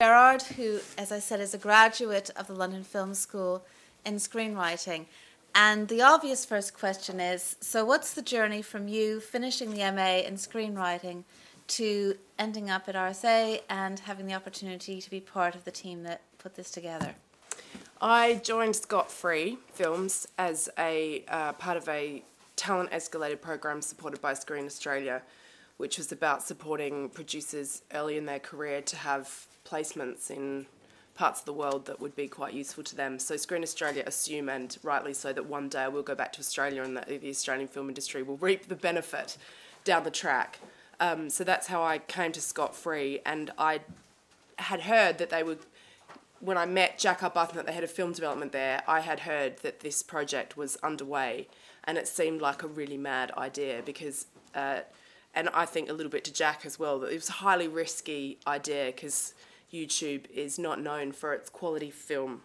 Gerard, who, as I said, is a graduate of the London Film School in screenwriting. And the obvious first question is so, what's the journey from you finishing the MA in screenwriting to ending up at RSA and having the opportunity to be part of the team that put this together? I joined Scott Free Films as a uh, part of a talent escalated program supported by Screen Australia, which was about supporting producers early in their career to have placements in parts of the world that would be quite useful to them. So Screen Australia assume, and rightly so, that one day we'll go back to Australia and that the Australian film industry will reap the benefit down the track. Um, so that's how I came to Scott Free, and I had heard that they would. When I met Jack Arbuthnott, the head of film development there, I had heard that this project was underway, and it seemed like a really mad idea because, uh, and I think a little bit to Jack as well, that it was a highly risky idea because YouTube is not known for its quality film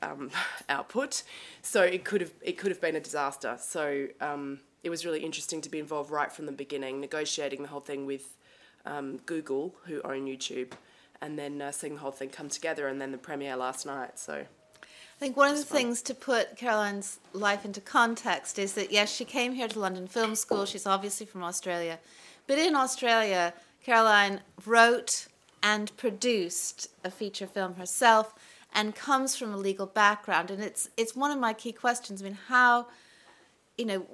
um, output, so it could have it could have been a disaster. So um, it was really interesting to be involved right from the beginning, negotiating the whole thing with um, Google, who own YouTube, and then uh, seeing the whole thing come together, and then the premiere last night. So. I think one of the fun. things to put Caroline's life into context is that yes, she came here to London Film School. She's obviously from Australia, but in Australia, Caroline wrote and produced a feature film herself and comes from a legal background. And it's it's one of my key questions. I mean how you know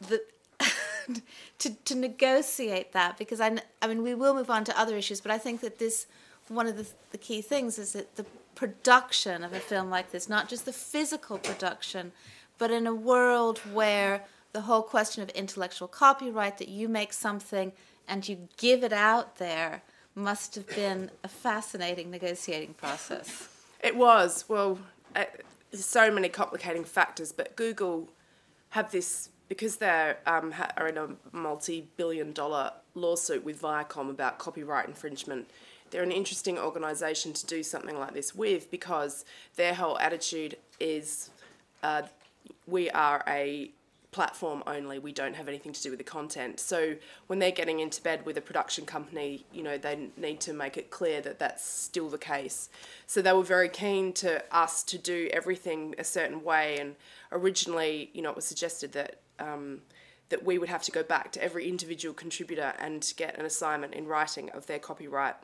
the to to negotiate that because I, I mean we will move on to other issues but i think that this one of the, the key things is that the production of a film like this not just the physical production but in a world where the whole question of intellectual copyright that you make something and you give it out there must have been a fascinating negotiating process. It was. Well, uh, so many complicating factors, but Google have this because they um, are in a multi-billion dollar lawsuit with Viacom about copyright infringement. They're an interesting organisation to do something like this with because their whole attitude is uh, we are a platform only. We don't have anything to do with the content. So when they're getting into bed with a production company, you know, they need to make it clear that that's still the case. So they were very keen to us to do everything a certain way. And originally, you know, it was suggested that. Um, that we would have to go back to every individual contributor and get an assignment in writing of their copyright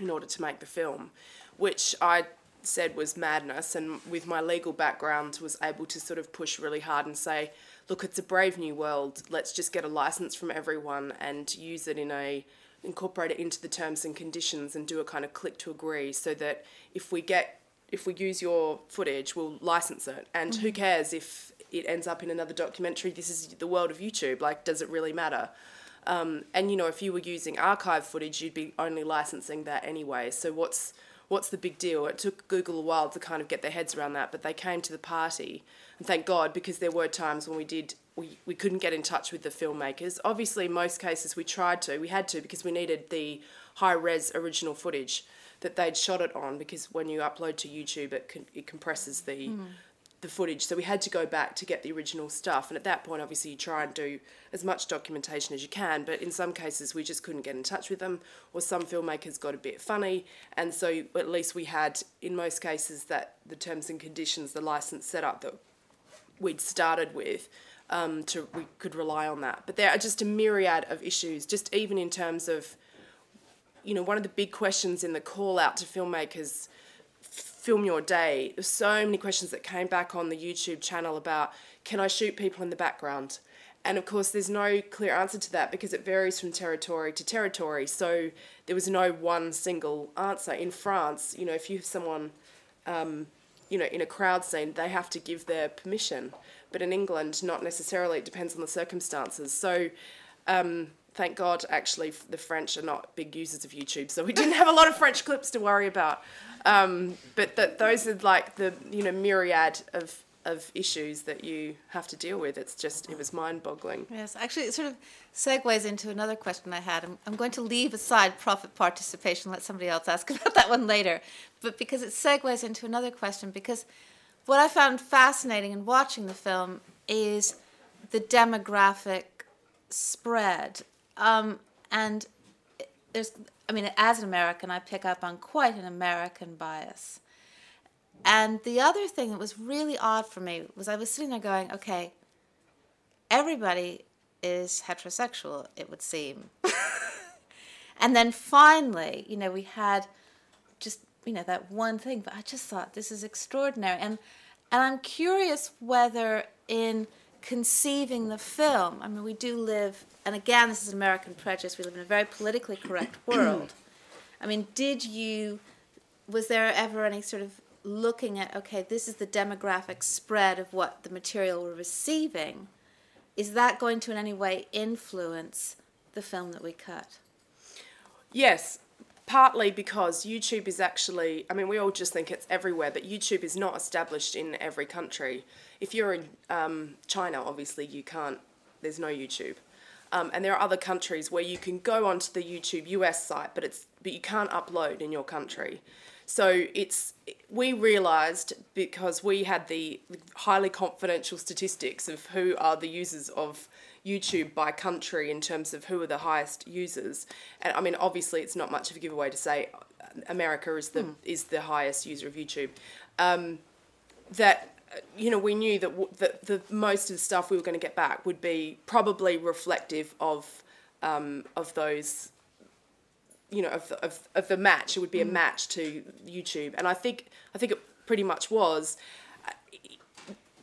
in order to make the film, which I said was madness and with my legal background was able to sort of push really hard and say look, it's a brave new world. Let's just get a license from everyone and use it in a incorporate it into the terms and conditions and do a kind of click to agree so that if we get if we use your footage, we'll license it. And mm-hmm. who cares if it ends up in another documentary? This is the world of YouTube. Like, does it really matter? Um, and you know, if you were using archive footage, you'd be only licensing that anyway. So what's what's the big deal? It took Google a while to kind of get their heads around that, but they came to the party and thank God because there were times when we did we, we couldn't get in touch with the filmmakers. Obviously, in most cases we tried to, we had to because we needed the high res original footage that they'd shot it on because when you upload to YouTube it con- it compresses the mm. The footage. So we had to go back to get the original stuff. And at that point, obviously, you try and do as much documentation as you can. But in some cases, we just couldn't get in touch with them, or some filmmakers got a bit funny. And so at least we had, in most cases, that the terms and conditions, the license set up that we'd started with um, to we could rely on that. But there are just a myriad of issues, just even in terms of, you know, one of the big questions in the call out to filmmakers, film your day. There's so many questions that came back on the YouTube channel about can I shoot people in the background? And of course, there's no clear answer to that because it varies from territory to territory. So there was no one single answer. In France, you know, if you have someone um, you know, in a crowd scene, they have to give their permission. But in England, not necessarily. It depends on the circumstances. So, um, thank God, actually, the French are not big users of YouTube, so we didn't have a lot of French clips to worry about. Um, but that those are like the you know myriad of of issues that you have to deal with. It's just, it was mind boggling. Yes, actually, it sort of segues into another question I had. I'm, I'm going to leave aside profit participation, let somebody else ask about that one later. But because it segues into another question, because what I found fascinating in watching the film is the demographic spread. Um, and there's I mean, as an American, I pick up on quite an American bias. And the other thing that was really odd for me was I was sitting there going, okay, everybody is heterosexual, it would seem. and then finally, you know, we had just, you know, that one thing, but I just thought this is extraordinary. And and I'm curious whether in conceiving the film, I mean, we do live, and again, this is American prejudice, we live in a very politically correct world. I mean, did you, was there ever any sort of looking at, okay, this is the demographic spread of what the material we're receiving? Is that going to in any way influence the film that we cut? Yes, partly because YouTube is actually, I mean, we all just think it's everywhere, but YouTube is not established in every country. If you're in um, China, obviously, you can't, there's no YouTube. Um, and there are other countries where you can go onto the YouTube US site, but it's but you can't upload in your country. So it's we realised because we had the highly confidential statistics of who are the users of YouTube by country in terms of who are the highest users. And I mean, obviously, it's not much of a giveaway to say America is the mm. is the highest user of YouTube. Um, that you know, we knew that w- that the most of the stuff we were going to get back would be probably reflective of um, of those you know of, of, of the match it would be a mm. match to youtube and i think i think it pretty much was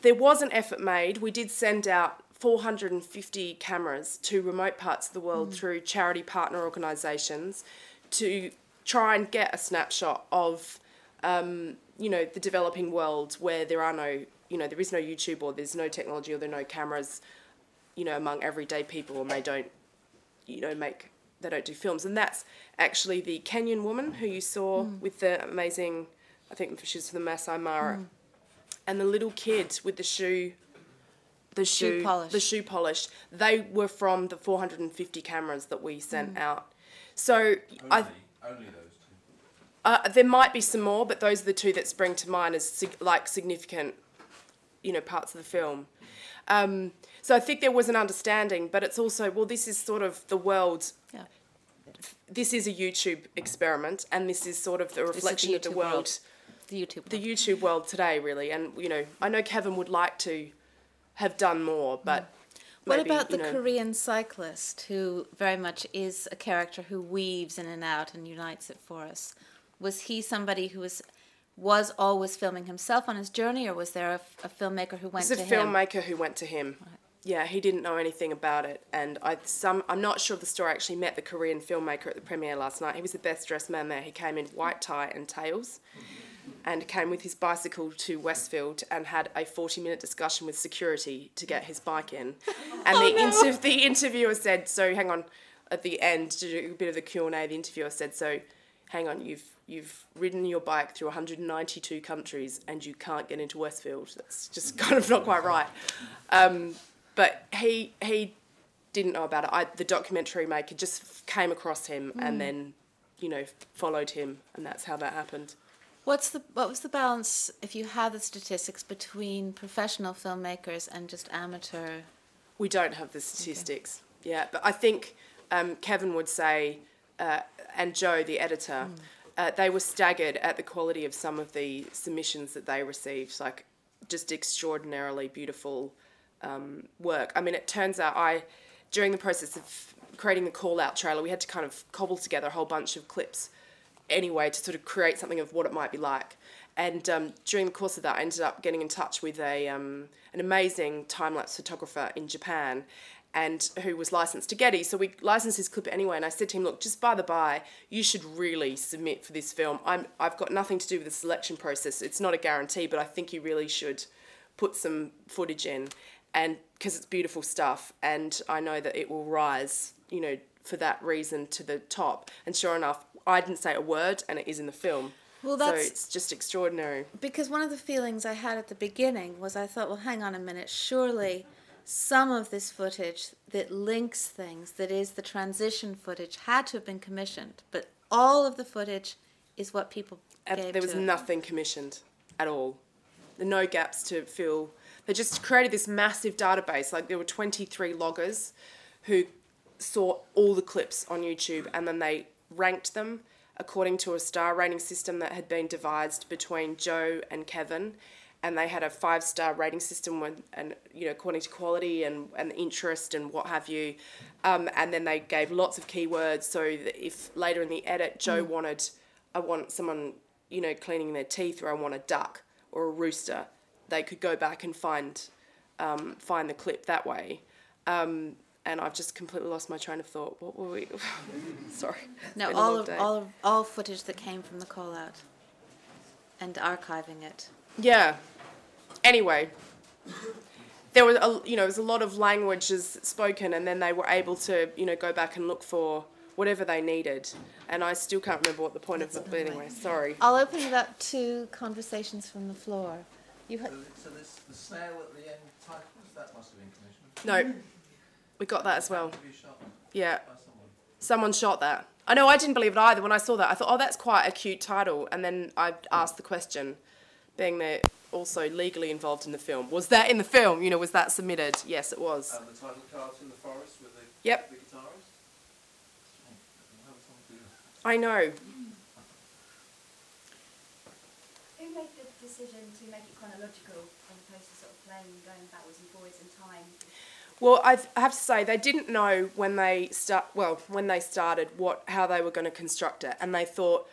there was an effort made we did send out 450 cameras to remote parts of the world mm. through charity partner organisations to try and get a snapshot of, um, you know, the developing world where there are no, you know, there is no YouTube or there's no technology or there are no cameras, you know, among everyday people and they don't, you know, make, they don't do films. And that's actually the Kenyan woman who you saw mm. with the amazing, I think she's from the Masai Mara, mm. and the little kid with the shoe the shoe, shoe polish. the shoe polish. They were from the 450 cameras that we sent mm. out. So only, I only those two. Uh, there might be some more, but those are the two that spring to mind as sig- like significant, you know, parts of the film. Um, so I think there was an understanding, but it's also well, this is sort of the world. Yeah. This is a YouTube experiment, and this is sort of the reflection the of the world, world, the YouTube, the YouTube world today, really. And you know, I know Kevin would like to have done more, but. Mm. What maybe, about the know, Korean cyclist who very much is a character who weaves in and out and unites it for us? Was he somebody who was was always filming himself on his journey, or was there a, a filmmaker who went to him? There's a filmmaker who went to him. Right. Yeah, he didn't know anything about it, and I some I'm not sure if the story actually met the Korean filmmaker at the premiere last night. He was the best dressed man there. He came in white tie and tails and came with his bicycle to Westfield and had a 40 minute discussion with security to get his bike in. And oh, the, no. inter- the interviewer said, so hang on, at the end, to do a bit of the Q&A, the interviewer said, so hang on, you've, you've ridden your bike through 192 countries and you can't get into Westfield. That's just kind of not quite right. Um, but he, he didn't know about it. I, the documentary maker just came across him mm. and then, you know, followed him, and that's how that happened. What's the what was the balance, if you have the statistics, between professional filmmakers and just amateur? We don't have the statistics. Okay. Yeah, but I think um, Kevin would say, uh, and Joe, the editor, mm. uh, they were staggered at the quality of some of the submissions that they received. Like, just extraordinarily beautiful um, work. I mean, it turns out I, during the process of creating the call out trailer, we had to kind of cobble together a whole bunch of clips anyway to sort of create something of what it might be like. And um, during the course of that, I ended up getting in touch with a um, an amazing time lapse photographer in Japan, and who was licensed to Getty. So we licensed his clip anyway. And I said to him, "Look, just by the by, you should really submit for this film. I'm I've got nothing to do with the selection process. It's not a guarantee, but I think you really should put some footage in, and because it's beautiful stuff, and I know that it will rise. You know." For that reason, to the top, and sure enough, I didn't say a word, and it is in the film. Well, that's so it's just extraordinary. Because one of the feelings I had at the beginning was I thought, well, hang on a minute, surely some of this footage that links things, that is the transition footage, had to have been commissioned, but all of the footage is what people There was nothing commissioned at all. No gaps to fill. They just created this massive database. Like there were 23 loggers who saw all the clips on YouTube and then they ranked them according to a star rating system that had been devised between Joe and Kevin. And they had a five star rating system when, and you know, according to quality and, and interest and what have you. Um, and then they gave lots of keywords. So that if later in the edit Joe wanted, I want someone, you know, cleaning their teeth, or I want a duck or a rooster, they could go back and find um, find the clip that way. Um, and I've just completely lost my train of thought. What were we? Sorry. It's No, all of all of all footage that came from the call out, and archiving it. Yeah. Anyway, there was a you know there was a lot of languages spoken, and then they were able to you know go back and look for whatever they needed. And I still can't remember what the point of it. But anyway, sorry. I'll open it up to conversations from the floor. You So, so this, the snail at the end titles, that must have been commissioned. No, we got that as well. To be shot Yeah. someone. Someone shot that. I know I didn't believe it either when I saw that. I thought, oh, that's quite a cute title. And then I asked the question, being they're also legally involved in the film, was that in the film? You know, was that submitted? Yes, it was. And the title cards in the forest with the, Yep. the guitarist? Why would someone do that? I know. Who made the decision to make it chronological as opposed to sort of playing going backwards and forwards in time? Well, I've, I have to say they didn't know when they start. Well, when they started, what how they were going to construct it, and they thought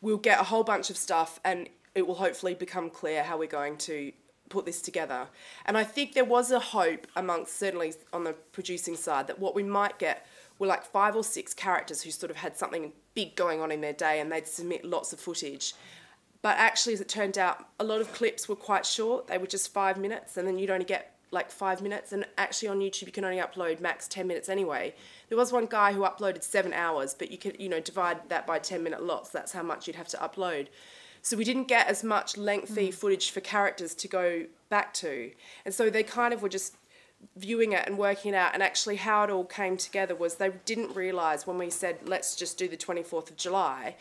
we'll get a whole bunch of stuff, and it will hopefully become clear how we're going to put this together. And I think there was a hope amongst certainly on the producing side that what we might get were like five or six characters who sort of had something big going on in their day, and they'd submit lots of footage. But actually, as it turned out, a lot of clips were quite short. They were just five minutes, and then you'd only get like five minutes. And actually, on YouTube, you can only upload max 10 minutes anyway. There was one guy who uploaded seven hours, but you could, you know, divide that by 10 minute lots. That's how much you'd have to upload. So we didn't get as much lengthy mm. footage for characters to go back to. And so they kind of were just viewing it and working it out and actually how it all came together was they didn't realize when we said let's just do the 24th of july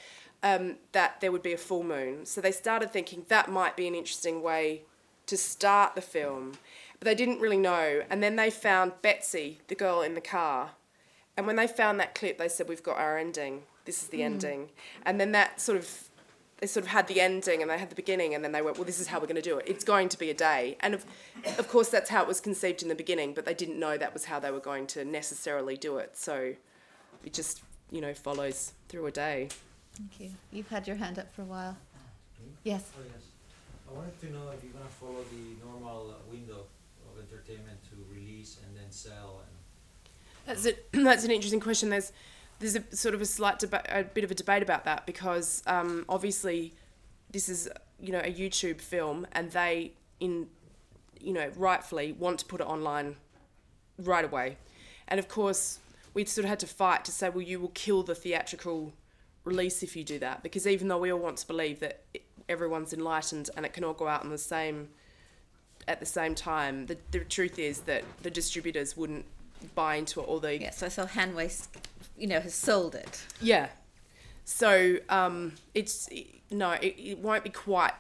um, that there would be a full moon. So they started thinking that might be an interesting way to start the film but they didn't really know. And then they found betsy the girl in the car. And when they found that clip they said we've got our ending. This is the ending. And then that sort of they sort of had the ending and they had the beginning and then they went well this is how we're going to do it. It's going to be a day. And of, of course that's how it was conceived in the beginning but they didn't know that was how they were going to necessarily do it. So it just you know follows through a day thank you. You've had your hand up for a while. Yes. Oh, yes. I wanted to know if you're gonna follow the normal uh, window of entertainment to release and then sell and That's it. That's an interesting question. There's there's a sort of a slight deba- a bit of a debate about that because um, obviously this is you know a YouTube film and they in you know rightfully want to put it online right away, and of course we sort of had to fight to say well you will kill the theatrical release if you do that because even though we all want to believe that everyone's enlightened and it can all go out on the same at the same time the, the truth is that the distributors wouldn't buy into it or the Yes. So, so Handwaste, you know, has sold it. yeah. So um, it's no, it, it won't be quite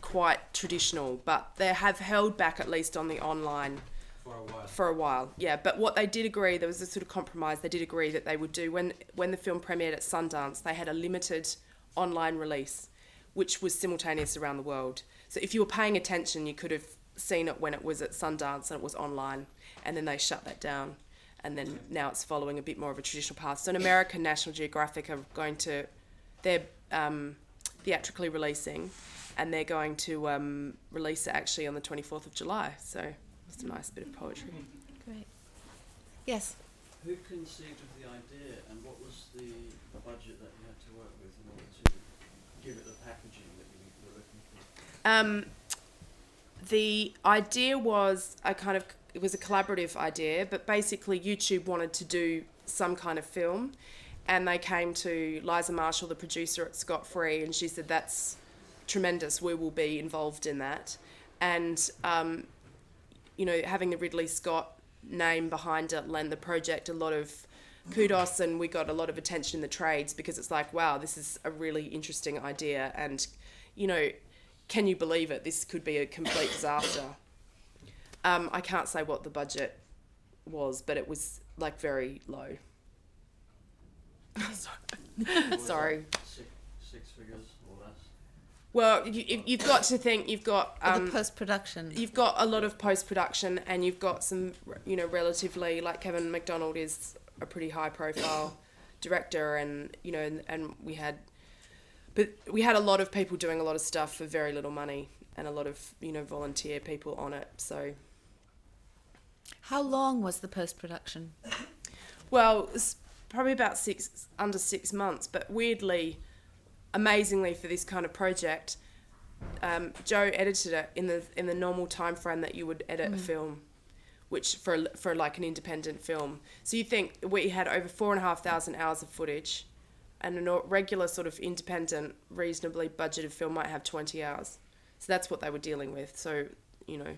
quite traditional, but they have held back at least on the online for a while. for a while. Yeah, but what they did agree, there was a sort of compromise. They did agree that they would do when when the film premiered at Sundance, they had a limited online release, which was simultaneous around the world. So if you were paying attention, you could have seen it when it was at Sundance and it was online, and then they shut that down. And then now it's following a bit more of a traditional path. So in America, National Geographic are going to, they're um, theatrically releasing, and they're going to um, release it actually on the 24th of July. So it's a nice bit of poetry. Great. Yes. Who conceived of the idea and what was the budget that you had to work with in order to give it the packaging that you were looking for? Um, the idea was a kind of it was a collaborative idea, but basically YouTube wanted to do some kind of film, and they came to Liza Marshall, the producer at Scott Free, and she said that's tremendous. We will be involved in that, and um, you know having the Ridley Scott name behind it lent the project a lot of kudos and we got a lot of attention in the trades because it's like wow this is a really interesting idea and you know can you believe it? This could be a complete disaster. Um, i can't say what the budget was but it was like very low. Sorry. Sorry. that Six, six figures or less. Well, you, you- you've got to think you've got um, the post production. you've got a lot of post production, and you've got some, you know, relatively like Kevin Macdonald is a pretty high profile director, and you know, and, and we had, but we had a lot of people doing a lot of stuff for very little money, and a lot of you know volunteer people on it. So, How long was the post production? well, it's probably about six under six months, but weirdly, amazingly for this kind of project, um, Joe edited it in the in the normal time frame that you would edit a film, which for for like an independent film. So you think we had over four and a half thousand hours of footage, and a regular sort of independent, reasonably budgeted film might have twenty hours. So that's what they were dealing with. So you know,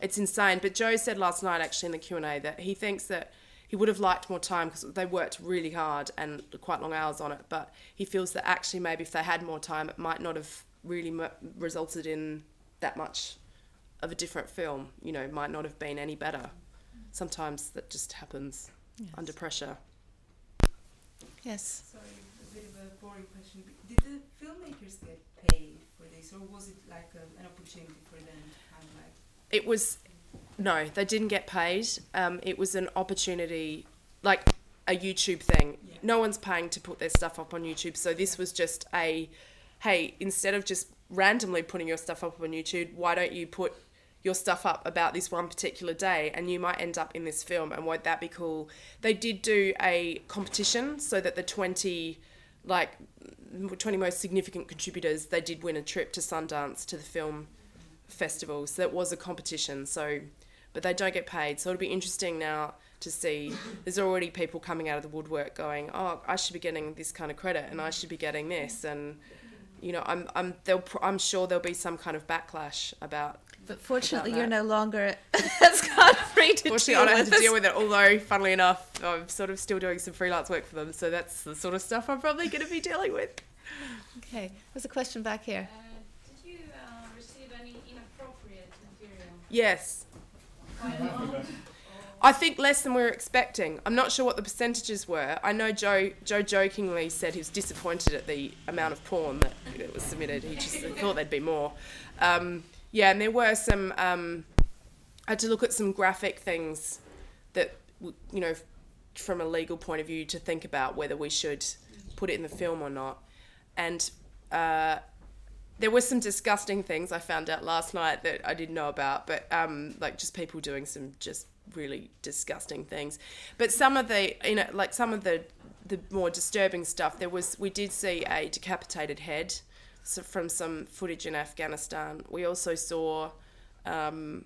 it's insane. But Joe said last night actually in the Q and A that he thinks that he would have liked more time because they worked really hard and quite long hours on it. But he feels that actually maybe if they had more time, it might not have really mu- resulted in that much of a different film. You know, might not have been any better. Sometimes that just happens under pressure. Yes. Sorry, a bit of a boring question. Did the filmmakers get paid for this, or was it like a, an opportunity for them to kind of like? It was no, they didn't get paid. Um, it was an opportunity, like a YouTube thing. Yeah. No one's paying to put their stuff up on YouTube, so this was just a, hey, instead of just randomly putting your stuff up on YouTube, why don't you put your stuff up about this one particular day and you might end up in this film and won't that be cool they did do a competition so that the 20 like 20 most significant contributors they did win a trip to sundance to the film festival so that was a competition so but they don't get paid so it'll be interesting now to see there's already people coming out of the woodwork going oh i should be getting this kind of credit and i should be getting this and you know i'm i'm there'll pr- i'm sure there'll be some kind of backlash about But fortunately, About you're no longer as free to Fortunately, deal I don't have to deal with it. Although, funnily enough, I'm sort of still doing some freelance work for them, so that's the sort of stuff I'm probably going to be dealing with. Okay, there's a question back here. Uh, did you uh, receive any inappropriate material? Yes, Quite a lot. I think less than we were expecting. I'm not sure what the percentages were. I know Joe. Joe jokingly said he was disappointed at the amount of porn that, was submitted. He just thought there'd be more. Um, yeah, and there were some. Um, I had to look at some graphic things that you know, from a legal point of view, to think about whether we should put it in the film or not. And uh, there were some disgusting things I found out last night that I didn't know about, but um, like just people doing some just really disgusting things. But some of the, you know, like some of the the more disturbing stuff, there was we did see a decapitated head so from some footage in Afghanistan. We also saw um,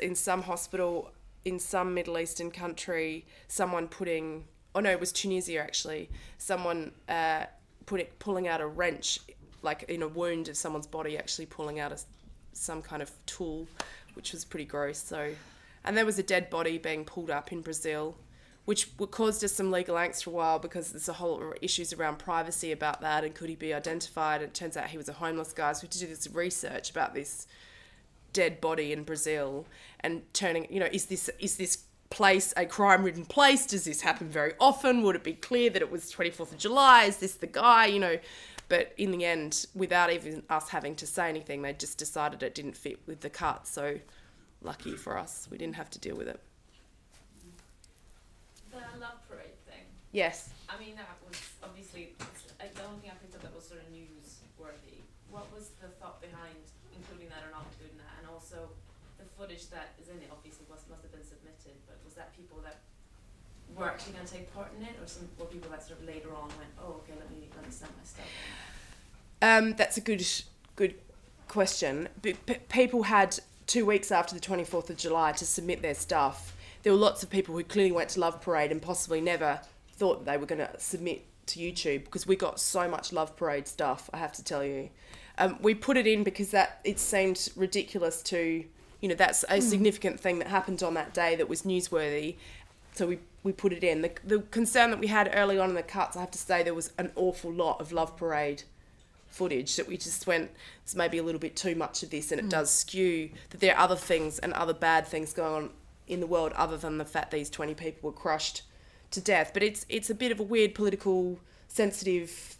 in some hospital in some Middle Eastern country someone putting oh no it was Tunisia actually someone uh, putting pulling out a wrench like in a wound of someone's body actually pulling out a, some kind of tool which was pretty gross so and there was a dead body being pulled up in Brazil which caused us some legal angst for a while because there's a whole issues around privacy about that and could he be identified And it turns out he was a homeless guy so we had to do this research about this dead body in Brazil and turning, you know, is this is this place a crime-ridden place? Does this happen very often? Would it be clear that it was 24th of July? Is this the guy? You know, but in the end, without even us having to say anything, they just decided it didn't fit with the cut. So lucky for us, we didn't have to deal with it. The love parade thing. Yes. I mean, that was obviously the only thing I picked up that was sort of newsworthy. What was the thought behind including that or not including that? And also, the footage that is in it obviously was, must have been submitted, but was that people that were actually going to take part in it, or some were people that sort of later on went, oh, okay, let me let me send my stuff. Um, that's a good good question. P- people had two weeks after the 24th of July to submit their stuff. There were lots of people who clearly went to Love Parade and possibly never thought they were going to submit to YouTube because we got so much Love Parade stuff, I have to tell you. Um, we put it in because that it seemed ridiculous to, you know, that's a significant thing that happened on that day that was newsworthy. So we, we put it in. The, the concern that we had early on in the cuts, I have to say, there was an awful lot of Love Parade footage that we just went it's maybe a little bit too much of this and it does skew that there are other things and other bad things going on in the world other than the fact these 20 people were crushed to death but it's it's a bit of a weird political sensitive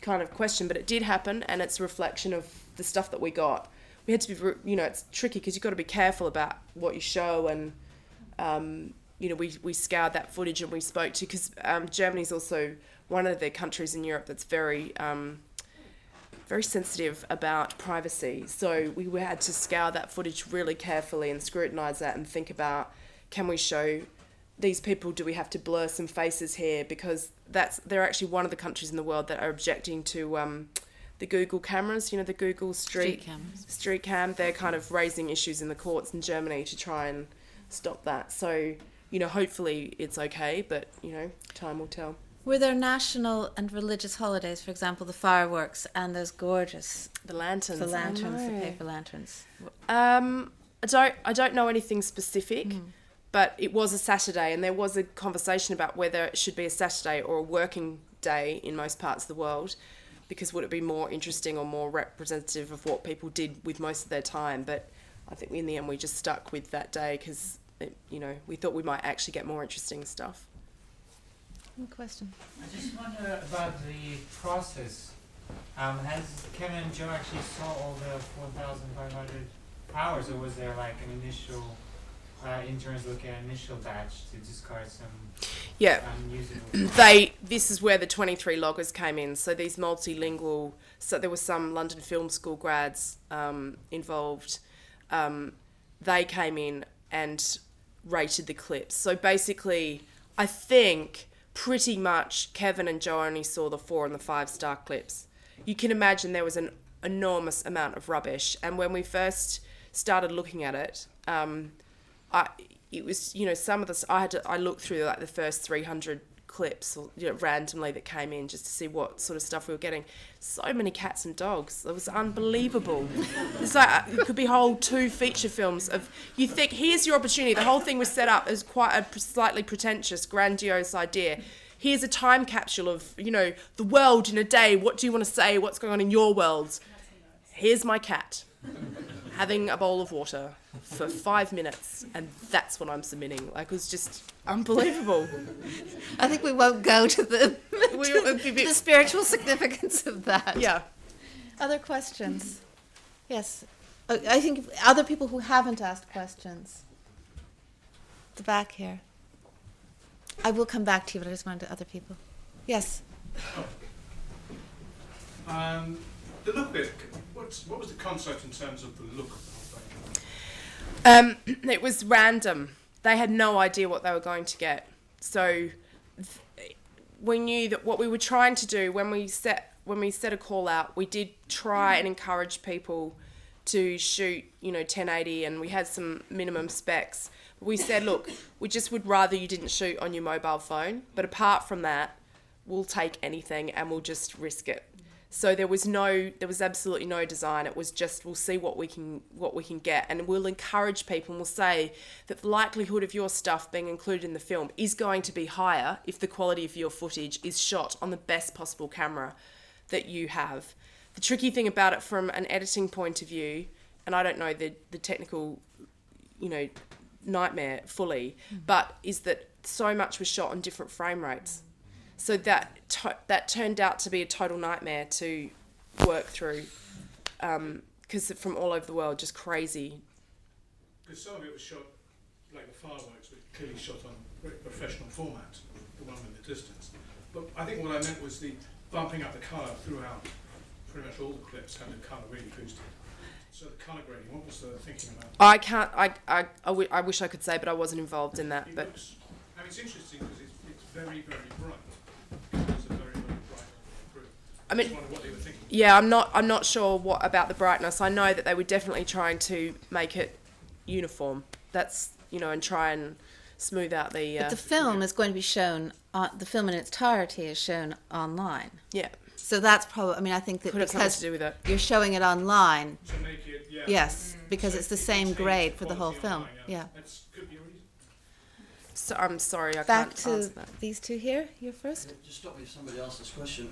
kind of question, but it did happen, and it's a reflection of the stuff that we got. We had to be, you know, it's tricky because you've got to be careful about what you show, and um, you know, we we scoured that footage and we spoke to because um, Germany's also one of the countries in Europe that's very um, very sensitive about privacy. So we had to scour that footage really carefully and scrutinise that and think about can we show these people do we have to blur some faces here because that's they're actually one of the countries in the world that are objecting to um, the Google cameras, you know, the Google street, Street cameras. street cam. They're kind of raising issues in the courts in Germany to try and stop that. So, you know, hopefully it's okay, but you know, time will tell. Were there national and religious holidays, for example, the fireworks and those gorgeous The lanterns. the lanterns, the paper lanterns? Um, I don't. I don't know anything specific, but it was a Saturday, and there was a conversation about whether it should be a Saturday or a working day in most parts of the world, because would it be more interesting or more representative of what people did with most of their time? But I think in the end we just stuck with that day because you know we thought we might actually get more interesting stuff. Good question. I just wonder about the process. Um, has Kevin and Joe actually saw all the 4,500 hours, or was there like an initial, uh, interns look at an initial batch to discard some Yeah, unusable? they this is where the 23 loggers came in so these multilingual so there were some london film school grads um, involved um, they came in and rated the clips. So basically i think pretty much kevin and joe only saw the four and the five star clips. You can imagine there was an enormous amount of rubbish. And when we first started looking at it um, I it was you know some of this I had to I looked through like the first 300 clips or you know randomly that came in just to see what sort of stuff we were getting. So many cats and dogs. It was unbelievable. It's like it could be whole two feature films of you think here's your opportunity. The whole thing was set up as quite a slightly pretentious grandiose idea. Here's a time capsule of you know the world in a day. What do you want to say? What's going on in your world? Here's my cat having a bowl of water for five minutes, and that's what I'm submitting. Like, it was just unbelievable. I think we won't go to the, We- to it'd be- the spiritual significance of that. yeah. Other questions? Yes. Uh, I think other people who haven't asked questions. The back here. I will come back to you, but I just wanted to other people. Yes. Um, the look bit, what's, what was the concept in terms of the look of the thing? Um, it was random. They had no idea what they were going to get. So th- we knew that what we were trying to do when we set when we set a call out, we did try and encourage people to shoot, you know, 1080 and we had some minimum specs. We said, look, we just would rather you didn't shoot on your mobile phone, but apart from that, we'll take anything and we'll just risk it. So there was no, there was absolutely no design. It was just we'll see what we can what we can get, and we'll encourage people and we'll say that the likelihood of your stuff being included in the film is going to be higher if the quality of your footage is shot on the best possible camera that you have. The tricky thing about it from an editing point of view, and I don't know the the technical, you know, nightmare fully, hmm. but is that so much was shot on different frame rates. So that to- that turned out to be a total nightmare to work through, um, because from all over the world, just crazy. Because some of it was shot, like the fireworks, were clearly shot on professional format, the one with the distance. But I think what I meant was the bumping up the colour throughout. Pretty much all the clips had the colour really boosted. So the colour grading, what was the thinking about? I can't. I I, I, w- I wish I could say, but I wasn't involved in that. It But looks, I mean, it's interesting because it's, it's very, very bright. It's a very, very bright group. I mean, just what they were thinking. yeah, I'm not. I'm not sure what about the brightness. I know that they were definitely trying to make it uniform. That's you know, and try and smooth out the. Uh, But the film is going to be shown, on, the film in its entirety is shown online. yeah, So that's probably, I mean, I think that could have something to because do with it. you're showing it online, To make it, yeah. yes, because So it's the same grade for the whole film. online, Yeah. That's could be a reason. So I'm sorry, I Back can't to answer that. these two here. You're first. Just stop me if somebody asks this question.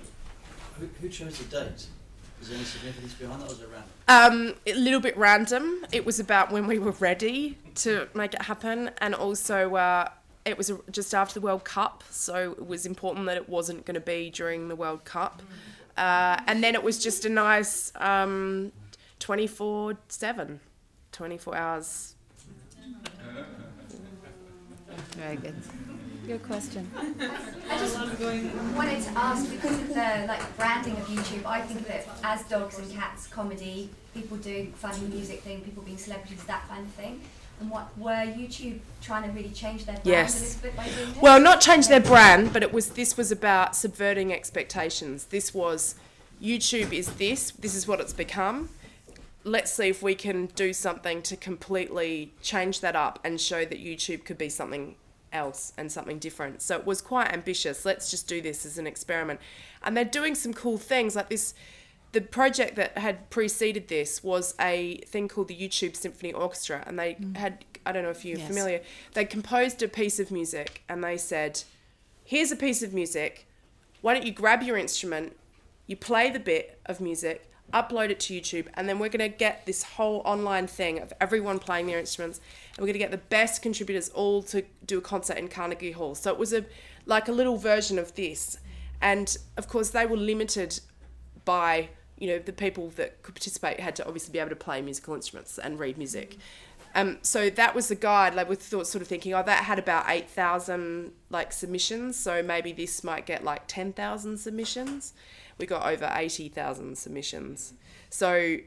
Who, who chose the date? Is there any significance behind that, or was it random? Um, a little bit random. It was about when we were ready to make it happen, and also uh, it was just after the World Cup, so it was important that it wasn't going to be during the World Cup. Uh, and then it was just a nice um, 24 7, 24 hours. Very good. Your question. I just wanted to ask because of the like branding of YouTube. I think of it as dogs and cats comedy. People doing funny music thing, people being celebrities, that kind of thing. And what were YouTube trying to really change their brand Yes. a little bit by doing this? Well, not change their brand, but it was this was about subverting expectations. This was YouTube is this, this is what it's become. Let's see if we can do something to completely change that up and show that YouTube could be something else and something different. So it was quite ambitious. Let's just do this as an experiment. And they're doing some cool things like this the project that had preceded this was a thing called the YouTube Symphony Orchestra, and they mm. had I don't know if you're Yes. familiar. They composed a piece of music, and they said, "Here's a piece of music. Why don't you grab your instrument, you play the bit of music, upload it to YouTube, and then we're going to get this whole online thing of everyone playing their instruments, and we're going to get the best contributors all to do a concert in Carnegie Hall." So it was a like a little version of this, and of course they were limited by you know the people that could participate had to obviously be able to play musical instruments and read music. Um, so that was the guide. Like we thought, sort of thinking, oh, that had about eight thousand like submissions. So maybe this might get like ten thousand submissions. We got over eighty thousand submissions. So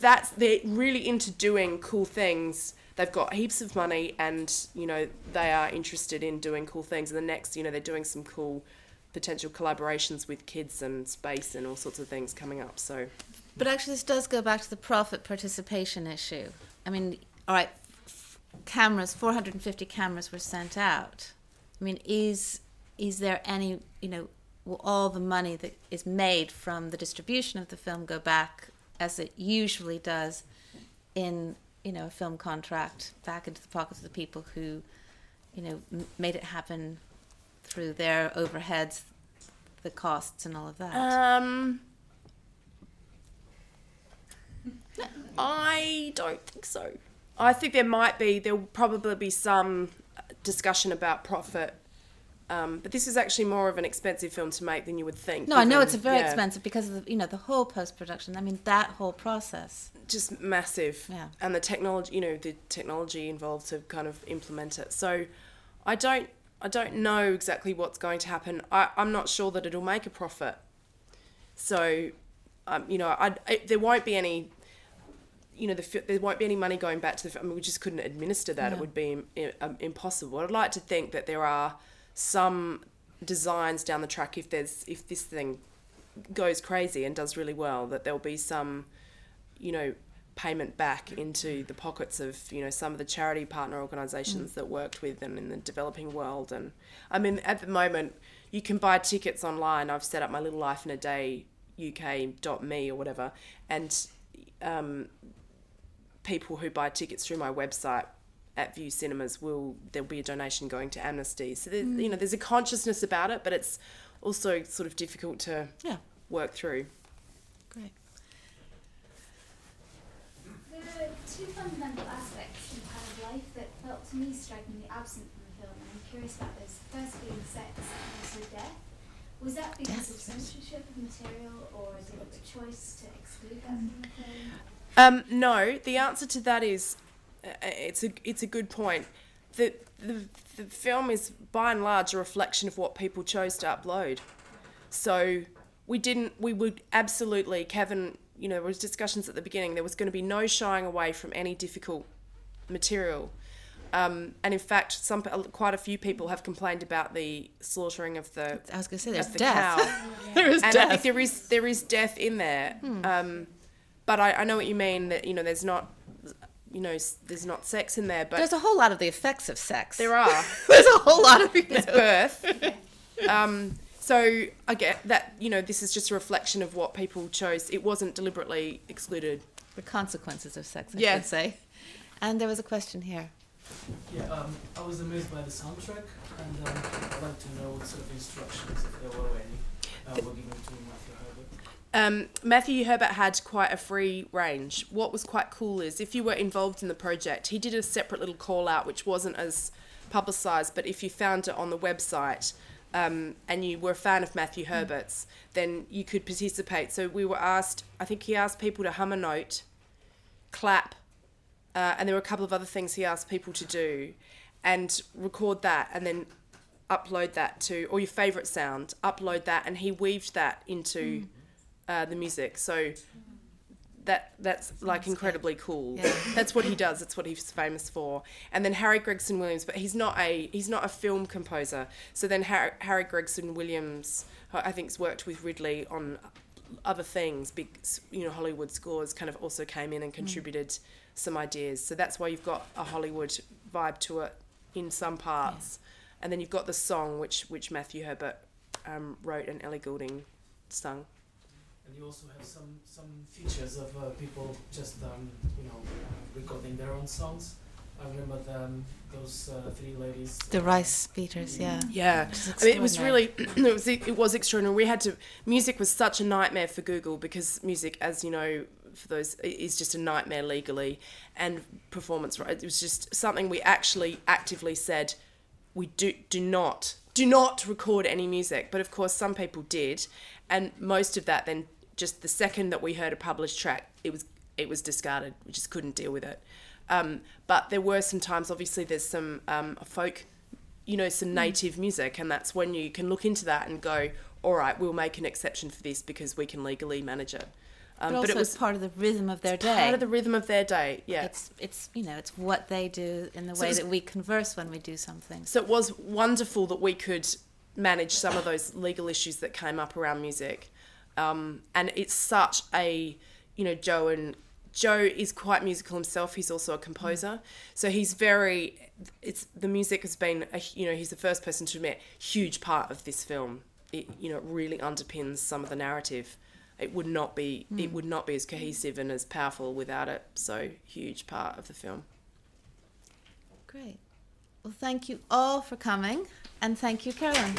that's they're really into doing cool things. They've got heaps of money, and you know they are interested in doing cool things. And the next, you know, they're doing some cool potential collaborations with kids and space and all sorts of things coming up. So But actually, this does go back to the profit participation issue. I mean, all right, f- cameras, 450 cameras were sent out. I mean, is is there any, you know, will all the money that is made from the distribution of the film go back, as it usually does, in you know a film contract, back into the pockets of the people who, you know, m- made it happen through their overheads, the costs and all of that. Um, I don't think so. I think there might be, there will probably be some discussion about profit. Um, but this is actually more of an expensive film to make than you would think. No, I know it's very yeah, expensive because of the, you know the whole post production. I mean that whole process. Just massive. Yeah. And the technology, you know, the technology involved to kind of implement it. So I don't, I don't know exactly what's going to happen. I, I'm not sure that it'll make a profit. So, um, you know, I, I, there won't be any, you know, the, there won't be any money going back to the. I mean, we just couldn't administer that. It would be um, impossible. I'd like to think that there are some designs down the track if there's if this thing goes crazy and does really well that there'll be some, you know, payment back into the pockets of you know some of the charity partner organisations that worked with them in the developing world and I mean at the moment you can buy tickets online I've set up my little life in a day uk.me or whatever and um, people who buy tickets through my website at Vue Cinemas will there'll be a donation going to Amnesty so there, mm. you know there's a consciousness about it but it's also sort of difficult to Yeah. work through Great. There are two fundamental aspects of Pan of Life that felt to me strikingly absent from the film, and I'm curious about those. First being sex and also death. Was that because of censorship of material, or is it a choice to exclude that from the film? Um, no, the answer to that is uh, it's a it's a good point. The, the the film is by and large a reflection of what people chose to upload. So we didn't we would absolutely Kevin, you know, there was discussions at the beginning. There was going to be no shying away from any difficult material. Um, and in fact, some quite a few people have complained about the slaughtering of the. I was going to say there's the death. cow. there is and death. I think there is there is death in there. Um, but I, I know what you mean that you know there's not you know there's not sex in there, but There's a whole lot of the effects of sex. there are There's a whole lot of you know. birth. Um, so I get that you know this is just a reflection of what people chose. It wasn't deliberately excluded. the consequences of sex. I Yeah. should say. And there was a question here. Yeah, um, I was amazed by the soundtrack, and um, I'd like to know what sort of instructions, if there were any, uh, were given to Matthew Herbert. Um, Matthew Herbert had quite a free range. What was quite cool is if you were involved in the project, he did a separate little call out, which wasn't as publicised, but if you found it on the website um, and you were a fan of Matthew Herbert's, then you could participate. So we were asked, I think he asked people to hum a note, clap, uh, and there were a couple of other things he asked people to do, and record that, and then upload that to, or your favourite sound, upload that, and he weaved that into uh, the music. So that that's like incredibly cool. Yeah. That's what he does. That's what he's famous for. And then Harry Gregson Williams, but he's not a he's not a film composer. So then Harry, Harry Gregson Williams, I think, has worked with Ridley on other things. Big you know Hollywood scores kind of also came in and contributed some ideas. So that's why you've got a Hollywood vibe to it in some parts. And then you've got the song which which Matthew Herbert um, wrote and Ellie Goulding sung. And you also have some some features of uh, people just um, you know uh, recording their own songs. I remember the, um, those uh, three ladies. The rice beaters, yeah. Yeah, I mean, it was really it was it was extraordinary. We had to music was such a nightmare for Google because music, as you know, for those is just a nightmare legally and performance. Right, it was just something we actually actively said we do do not do not record any music. But of course, some people did, and most of that then just the second that we heard a published track, it was it was discarded. We just couldn't deal with it. Um, but there were some times, obviously, there's some um, folk, you know, some native music, and that's when you can look into that and go, all right, we'll make an exception for this because we can legally manage it. Um, but also it was part of the rhythm of their it's day. part of the rhythm of their day. Yeah, It's it's you know it's what they do in the So way it's- that we converse when we do something. So it was wonderful that we could manage some of those legal issues that came up around music. Um, and it's such a, you know, Joe and Joe is quite musical himself. He's also a composer, so he's very. It's the music has been, a, you know, he's the first person to admit huge part of this film. It, you know, it really underpins some of the narrative. It would not be, it Mm. would not be as cohesive and as powerful without it. So huge part of the film. Great. Well, thank you all for coming, and thank you, Caroline.